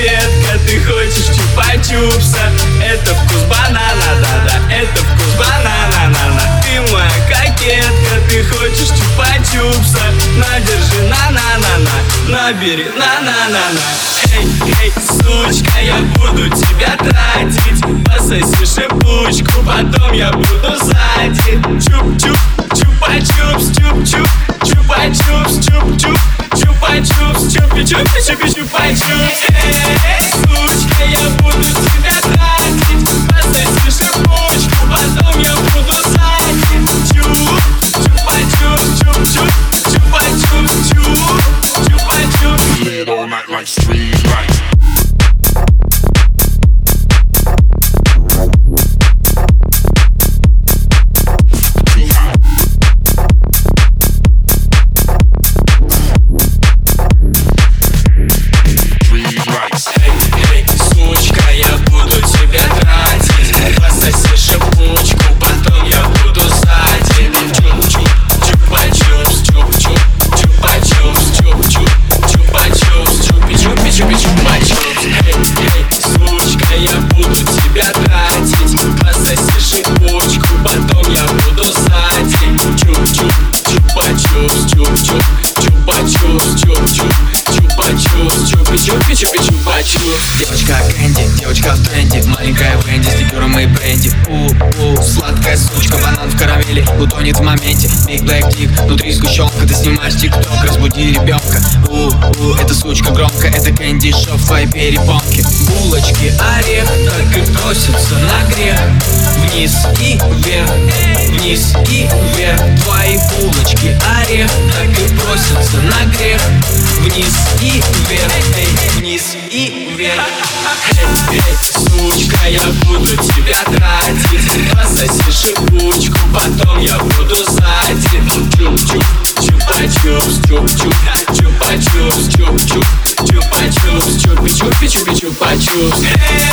Конфетка, ты хочешь чупа-чупса Это вкус банана, да-да, это вкус банана, на-на Ты моя кокетка, ты хочешь чупа-чупса? На, держи, на-на-на-на, набери, на-на-на-на. Эй, эй, сучка, я буду тебя тратить. Пососи шипучку, потом я буду сзади Чуп-чуп, чупа-чупс, чуп-чуп, чупа-чупс, чуп-чуп Чупа-чупс, чупи-чупи, чупи-чупа-чупс Эй, сучка, я буду тебя буду тебя тратить? Пососи шипучку, потом я буду сзади Чуп-чуп, чупа-чупс, чуп-чуп, чупа-чупс, чуп-чуп, чупа-чупс, чупи-чупи, чупи-чупа-чупс Девочка Кэнди, девочка в тренде Маленькая Венди с ликером и бренди. У-у, сладкая сучка, банан в карамели Утонет в моменте, Big Black Dick Внутри сгущенка, ты снимаешь тикток Разбуди ребенка У-у, эта сучка громко Это Кэнди Шоу в твоей перепонке Булочки, орех, так и просятся на грех. Вниз и вверх, вниз и вверх. Твои булочки, орех, так и просятся на грех. Вниз и вверх, эй, вниз и вверх. Эй, эй, сучка, я буду тебя тратить. Пососи шипучку, потом я буду сзади Чуп-чуп, чупа-чупс, чуп-чуп, чупи-чупи, чупи-чупа-чупс Эй,